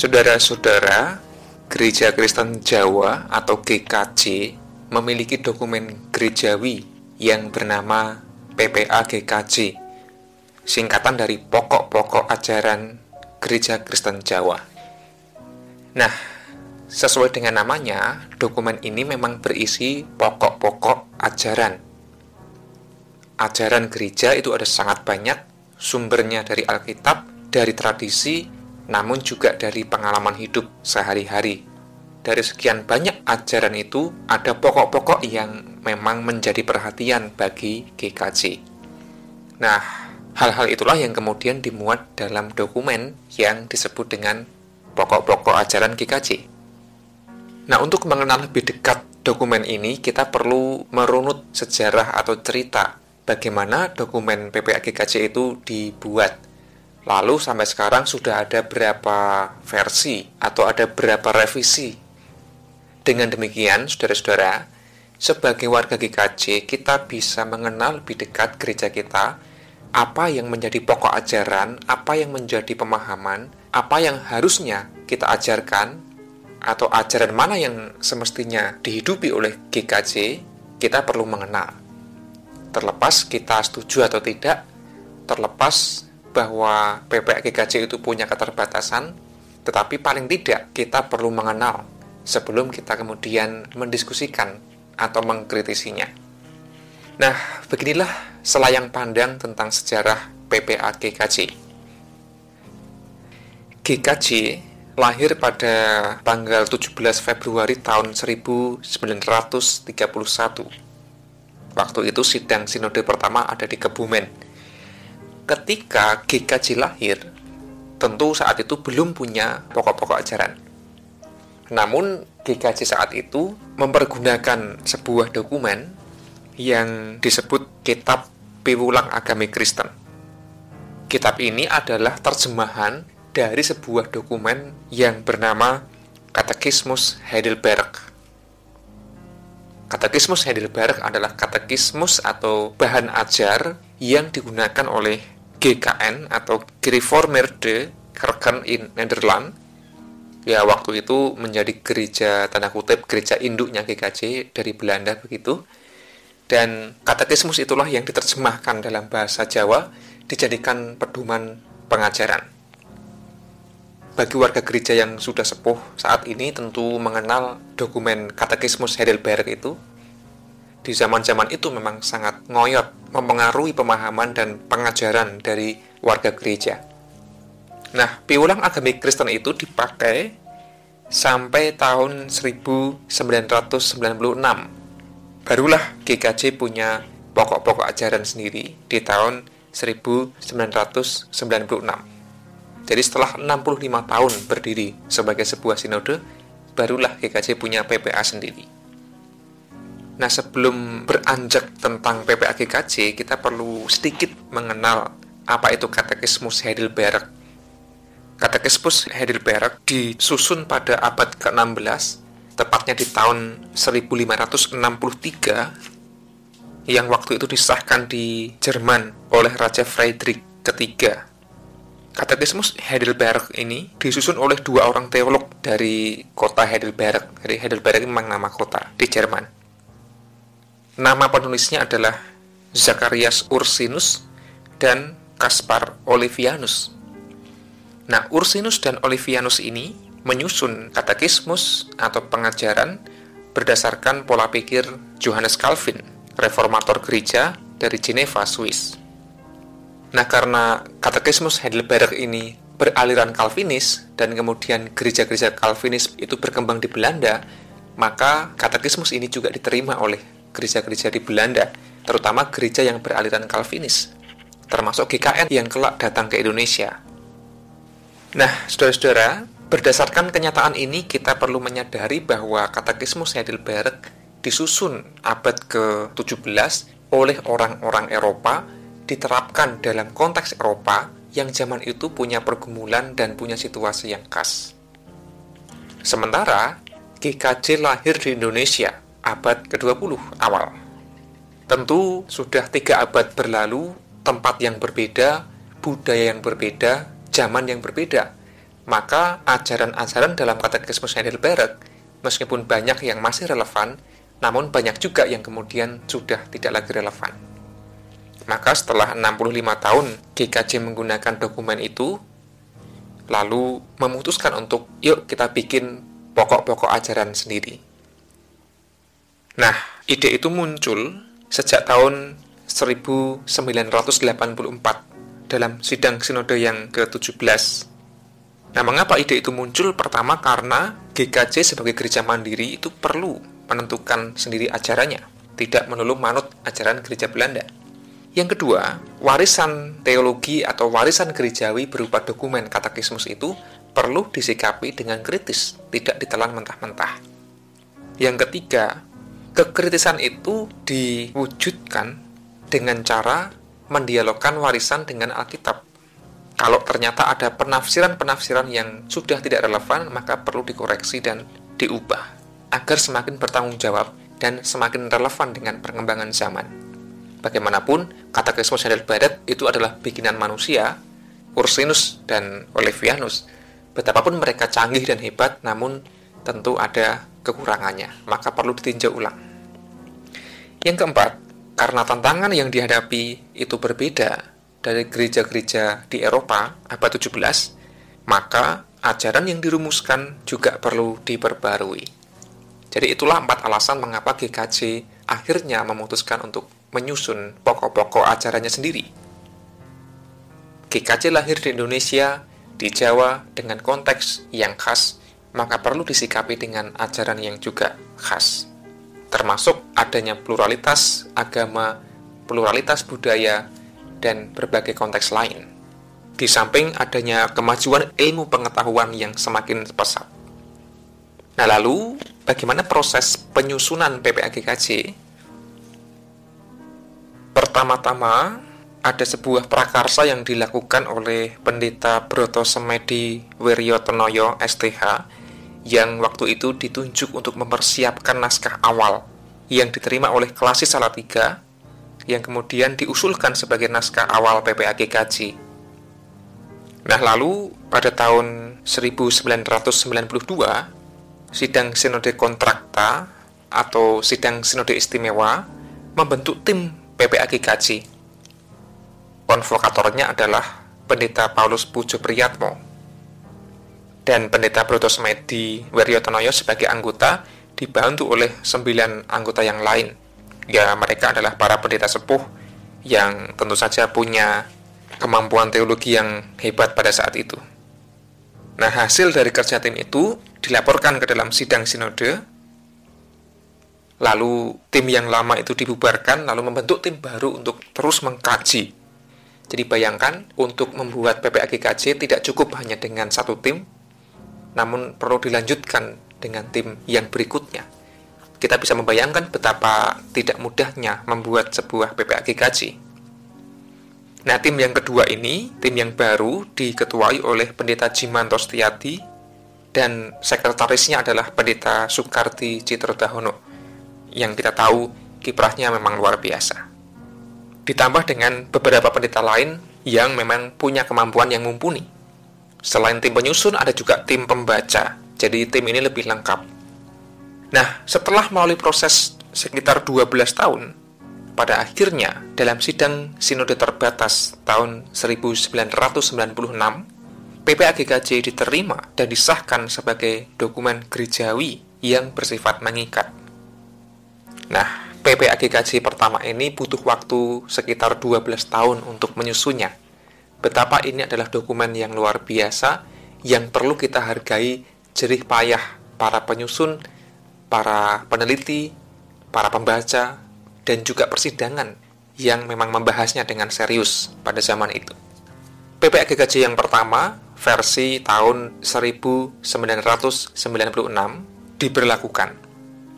Saudara-saudara, Gereja Kristen Jawa atau GKJ memiliki dokumen gerejawi yang bernama PPA GKJ, singkatan dari pokok-pokok ajaran Gereja Kristen Jawa. Nah, sesuai dengan namanya, dokumen ini memang berisi pokok-pokok ajaran. Ajaran gereja itu ada sangat banyak, sumbernya dari Alkitab, dari tradisi, namun juga dari pengalaman hidup sehari-hari. Dari sekian banyak ajaran itu, ada pokok-pokok yang memang menjadi perhatian bagi GKJ. Nah, hal-hal itulah yang kemudian dimuat dalam dokumen yang disebut dengan pokok-pokok ajaran GKJ. Nah, untuk mengenal lebih dekat dokumen ini, kita perlu merunut sejarah atau cerita bagaimana dokumen PPA GKJ itu dibuat Lalu sampai sekarang sudah ada berapa versi atau ada berapa revisi. Dengan demikian, saudara-saudara, sebagai warga GKJ, kita bisa mengenal lebih dekat gereja kita, apa yang menjadi pokok ajaran, apa yang menjadi pemahaman, apa yang harusnya kita ajarkan, atau ajaran mana yang semestinya dihidupi oleh GKJ, kita perlu mengenal. Terlepas kita setuju atau tidak, terlepas bahwa PPKGKJ itu punya keterbatasan, tetapi paling tidak kita perlu mengenal sebelum kita kemudian mendiskusikan atau mengkritisinya. Nah, beginilah selayang pandang tentang sejarah PPA GKJ. GKJ lahir pada tanggal 17 Februari tahun 1931. Waktu itu sidang sinode pertama ada di Kebumen, ketika GKJ lahir, tentu saat itu belum punya pokok-pokok ajaran. Namun, GKJ saat itu mempergunakan sebuah dokumen yang disebut Kitab Piwulang Agami Kristen. Kitab ini adalah terjemahan dari sebuah dokumen yang bernama Katekismus Heidelberg. Katekismus Heidelberg adalah katekismus atau bahan ajar yang digunakan oleh GKN atau Gereformeerde Kerken in Nederland. Ya waktu itu menjadi gereja tanda kutip gereja induknya GKJ dari Belanda begitu. Dan katekismus itulah yang diterjemahkan dalam bahasa Jawa dijadikan pedoman pengajaran. Bagi warga gereja yang sudah sepuh saat ini tentu mengenal dokumen katekismus Heidelberg itu di zaman-zaman itu memang sangat ngoyot, mempengaruhi pemahaman dan pengajaran dari warga gereja. Nah, piulang agami Kristen itu dipakai sampai tahun 1996. Barulah GKJ punya pokok-pokok ajaran sendiri di tahun 1996. Jadi setelah 65 tahun berdiri sebagai sebuah sinode, barulah GKJ punya PPA sendiri. Nah, sebelum beranjak tentang PPAGKJ, kita perlu sedikit mengenal apa itu Katekismus Heidelberg. Katekismus Heidelberg disusun pada abad ke-16, tepatnya di tahun 1563, yang waktu itu disahkan di Jerman oleh Raja Friedrich ketiga. Katekismus Heidelberg ini disusun oleh dua orang teolog dari kota Heidelberg. Jadi Heidelberg memang nama kota di Jerman. Nama penulisnya adalah Zacharias Ursinus dan Kaspar Olivianus. Nah, Ursinus dan Olivianus ini menyusun katekismus atau pengajaran berdasarkan pola pikir Johannes Calvin, reformator gereja dari Geneva, Swiss. Nah, karena katekismus Heidelberg ini beraliran Calvinis dan kemudian gereja-gereja Calvinis itu berkembang di Belanda, maka katekismus ini juga diterima oleh gereja-gereja di Belanda, terutama gereja yang beraliran Calvinis, termasuk GKN yang kelak datang ke Indonesia. Nah, saudara-saudara, berdasarkan kenyataan ini kita perlu menyadari bahwa Katekismus Heidelberg disusun abad ke-17 oleh orang-orang Eropa diterapkan dalam konteks Eropa yang zaman itu punya pergumulan dan punya situasi yang khas. Sementara GKJ lahir di Indonesia abad ke-20 awal. Tentu sudah tiga abad berlalu, tempat yang berbeda, budaya yang berbeda, zaman yang berbeda. maka ajaran-ajaran dalam Katekismus Heidelberg meskipun banyak yang masih relevan, namun banyak juga yang kemudian sudah tidak lagi relevan. Maka setelah 65 tahun GKJ menggunakan dokumen itu, lalu memutuskan untuk yuk kita bikin pokok-pokok ajaran sendiri. Nah, ide itu muncul sejak tahun 1984 dalam sidang sinode yang ke-17 Nah, mengapa ide itu muncul? Pertama, karena GKJ sebagai gereja mandiri itu perlu menentukan sendiri ajarannya, tidak melulu manut ajaran gereja Belanda. Yang kedua, warisan teologi atau warisan gerejawi berupa dokumen katekismus itu perlu disikapi dengan kritis, tidak ditelan mentah-mentah. Yang ketiga, kekritisan itu diwujudkan dengan cara mendialogkan warisan dengan Alkitab kalau ternyata ada penafsiran-penafsiran yang sudah tidak relevan, maka perlu dikoreksi dan diubah agar semakin bertanggung jawab dan semakin relevan dengan perkembangan zaman. Bagaimanapun, kata Kristus Barat itu adalah bikinan manusia, Ursinus dan Olevianus. Betapapun mereka canggih dan hebat, namun tentu ada kekurangannya, maka perlu ditinjau ulang. Yang keempat, karena tantangan yang dihadapi itu berbeda, dari gereja-gereja di Eropa abad 17, maka ajaran yang dirumuskan juga perlu diperbarui. Jadi itulah empat alasan mengapa GKJ akhirnya memutuskan untuk menyusun pokok-pokok ajarannya sendiri. GKJ lahir di Indonesia, di Jawa, dengan konteks yang khas, maka perlu disikapi dengan ajaran yang juga khas. Termasuk adanya pluralitas agama, pluralitas budaya, dan berbagai konteks lain. Di samping adanya kemajuan ilmu pengetahuan yang semakin pesat. Nah lalu, bagaimana proses penyusunan PPAGKJ? Pertama-tama, ada sebuah prakarsa yang dilakukan oleh Pendeta Broto Semedi Wiryotonoyo STH yang waktu itu ditunjuk untuk mempersiapkan naskah awal yang diterima oleh Klasis Salatiga yang kemudian diusulkan sebagai naskah awal PPAGKJ. Nah, lalu pada tahun 1992, sidang sinode kontrakta atau sidang sinode istimewa membentuk tim PPAGKJ. Konvokatornya adalah Pendeta Paulus Pujo Priyatmo dan Pendeta Broto Semedi Weryotonoyo sebagai anggota dibantu oleh sembilan anggota yang lain ya mereka adalah para pendeta sepuh yang tentu saja punya kemampuan teologi yang hebat pada saat itu. Nah, hasil dari kerja tim itu dilaporkan ke dalam sidang sinode, lalu tim yang lama itu dibubarkan, lalu membentuk tim baru untuk terus mengkaji. Jadi bayangkan, untuk membuat PPAGKJ tidak cukup hanya dengan satu tim, namun perlu dilanjutkan dengan tim yang berikutnya kita bisa membayangkan betapa tidak mudahnya membuat sebuah PPAGKJ. Nah, tim yang kedua ini, tim yang baru diketuai oleh Pendeta Jimanto Setiati dan sekretarisnya adalah Pendeta Soekarti Citrodahono yang kita tahu kiprahnya memang luar biasa. Ditambah dengan beberapa pendeta lain yang memang punya kemampuan yang mumpuni. Selain tim penyusun, ada juga tim pembaca. Jadi tim ini lebih lengkap Nah, setelah melalui proses sekitar 12 tahun, pada akhirnya dalam sidang sinode terbatas tahun 1996, PPAGKJ diterima dan disahkan sebagai dokumen gerejawi yang bersifat mengikat. Nah, PPAGKJ pertama ini butuh waktu sekitar 12 tahun untuk menyusunnya. Betapa ini adalah dokumen yang luar biasa yang perlu kita hargai jerih payah para penyusun para peneliti, para pembaca, dan juga persidangan yang memang membahasnya dengan serius pada zaman itu. PPAGKJ yang pertama, versi tahun 1996, diberlakukan.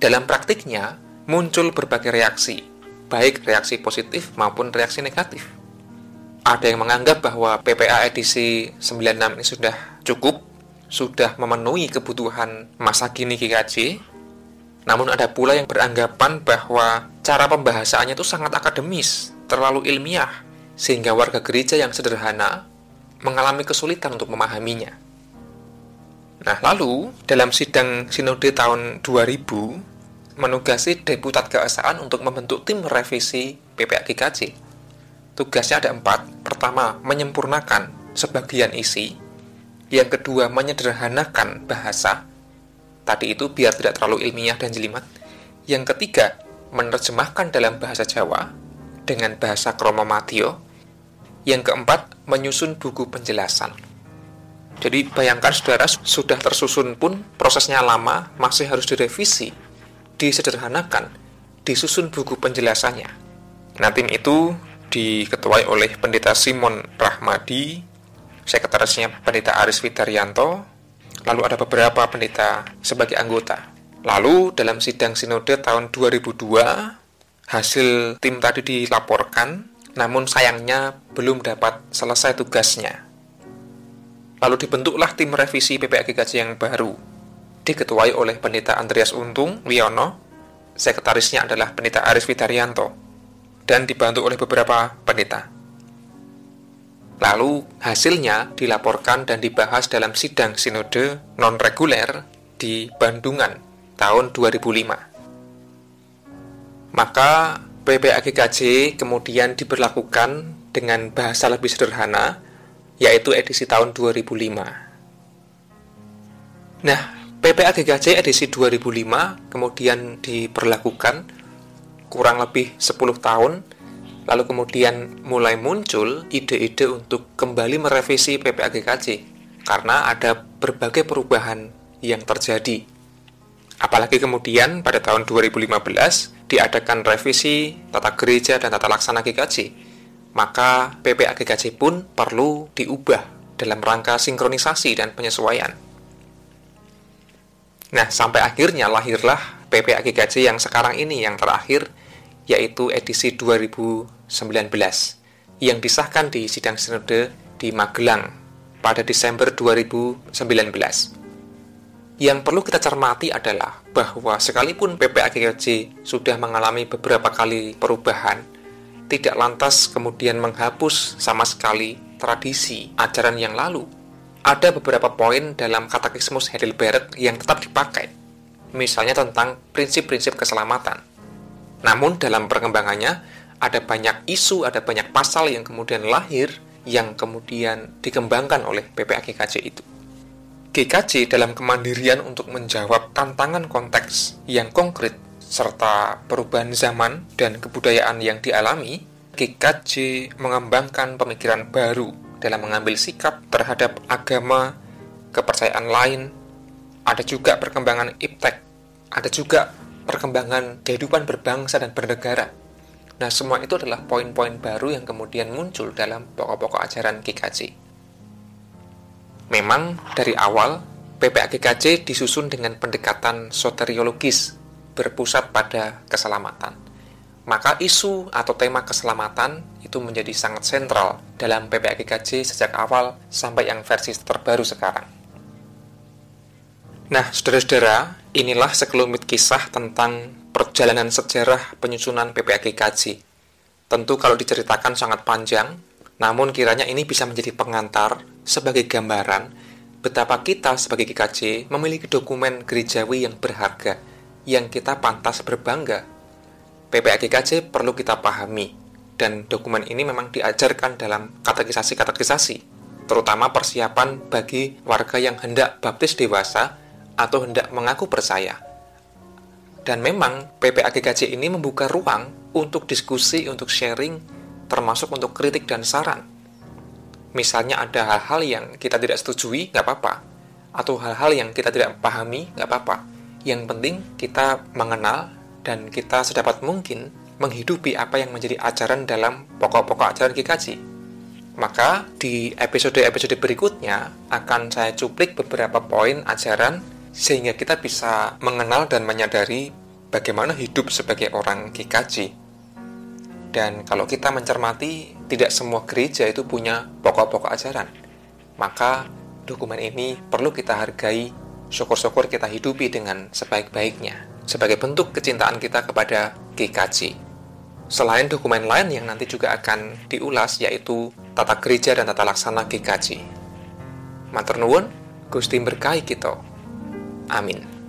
Dalam praktiknya, muncul berbagai reaksi, baik reaksi positif maupun reaksi negatif. Ada yang menganggap bahwa PPA edisi 96 ini sudah cukup, sudah memenuhi kebutuhan masa kini GKJ, namun ada pula yang beranggapan bahwa cara pembahasannya itu sangat akademis, terlalu ilmiah, sehingga warga gereja yang sederhana mengalami kesulitan untuk memahaminya. Nah, lalu dalam sidang sinode tahun 2000 menugasi deputat keesaan untuk membentuk tim revisi PPAGKJ. Tugasnya ada empat. Pertama, menyempurnakan sebagian isi. Yang kedua, menyederhanakan bahasa. Tadi itu biar tidak terlalu ilmiah dan jelimet. Yang ketiga, menerjemahkan dalam bahasa Jawa dengan bahasa kromomatio. Yang keempat, menyusun buku penjelasan. Jadi bayangkan saudara sudah tersusun pun prosesnya lama, masih harus direvisi, disederhanakan, disusun buku penjelasannya. Nah itu diketuai oleh Pendeta Simon Rahmadi, sekretarisnya Pendeta Aris Widaryanto, lalu ada beberapa pendeta sebagai anggota. Lalu dalam sidang sinode tahun 2002, hasil tim tadi dilaporkan, namun sayangnya belum dapat selesai tugasnya Lalu dibentuklah tim revisi PPAGKJ yang baru, diketuai oleh Pendeta Andreas Untung Wiono, sekretarisnya adalah Pendeta Aris Widaryanto, dan dibantu oleh beberapa pendeta. Lalu hasilnya dilaporkan dan dibahas dalam sidang sinode non-reguler di Bandungan tahun 2005. Maka PPAGKJ kemudian diberlakukan dengan bahasa lebih sederhana yaitu edisi tahun 2005. Nah, PPAGKJ edisi 2005 kemudian diberlakukan kurang lebih 10 tahun, lalu kemudian mulai muncul ide-ide untuk kembali merevisi PPAGKJ karena ada berbagai perubahan yang terjadi. Apalagi kemudian pada tahun 2015 diadakan revisi tata gereja dan tata laksana GKJ maka PPAGKJ pun perlu diubah dalam rangka sinkronisasi dan penyesuaian. Nah, sampai akhirnya lahirlah PPAGKJ yang sekarang ini yang terakhir, yaitu edisi 2019, yang disahkan di sidang sinode di Magelang pada Desember 2019. Yang perlu kita cermati adalah bahwa sekalipun PPAGKJ sudah mengalami beberapa kali perubahan, tidak lantas kemudian menghapus sama sekali tradisi ajaran yang lalu. Ada beberapa poin dalam katekismus Heidelberg yang tetap dipakai, misalnya tentang prinsip-prinsip keselamatan. Namun dalam perkembangannya, ada banyak isu, ada banyak pasal yang kemudian lahir yang kemudian dikembangkan oleh PPAGKJ itu. GKJ dalam kemandirian untuk menjawab tantangan konteks yang konkret serta perubahan zaman dan kebudayaan yang dialami, GKJ mengembangkan pemikiran baru dalam mengambil sikap terhadap agama, kepercayaan lain. Ada juga perkembangan iptek, ada juga perkembangan kehidupan berbangsa dan bernegara. Nah, semua itu adalah poin-poin baru yang kemudian muncul dalam pokok-pokok ajaran GKJ. Memang dari awal, PPA GKJ disusun dengan pendekatan soteriologis berpusat pada keselamatan. Maka isu atau tema keselamatan itu menjadi sangat sentral dalam PPAGKJ sejak awal sampai yang versi terbaru sekarang. Nah, saudara-saudara, inilah sekelumit kisah tentang perjalanan sejarah penyusunan PPAGKJ. Tentu kalau diceritakan sangat panjang, namun kiranya ini bisa menjadi pengantar sebagai gambaran betapa kita sebagai GKJ memiliki dokumen gerejawi yang berharga – yang kita pantas berbangga. PPAGKJ perlu kita pahami, dan dokumen ini memang diajarkan dalam katekisasi-katekisasi, terutama persiapan bagi warga yang hendak baptis dewasa atau hendak mengaku percaya. Dan memang PPAGKJ ini membuka ruang untuk diskusi, untuk sharing, termasuk untuk kritik dan saran. Misalnya ada hal-hal yang kita tidak setujui, nggak apa-apa. Atau hal-hal yang kita tidak pahami, nggak apa-apa yang penting kita mengenal dan kita sedapat mungkin menghidupi apa yang menjadi ajaran dalam pokok-pokok ajaran GKJ. Maka di episode-episode berikutnya akan saya cuplik beberapa poin ajaran sehingga kita bisa mengenal dan menyadari bagaimana hidup sebagai orang GKJ. Dan kalau kita mencermati, tidak semua gereja itu punya pokok-pokok ajaran. Maka dokumen ini perlu kita hargai syukur-syukur kita hidupi dengan sebaik-baiknya sebagai bentuk kecintaan kita kepada GKJ. Selain dokumen lain yang nanti juga akan diulas yaitu tata gereja dan tata laksana GKJ. Matur nuwun, Gusti berkahi kita. Amin.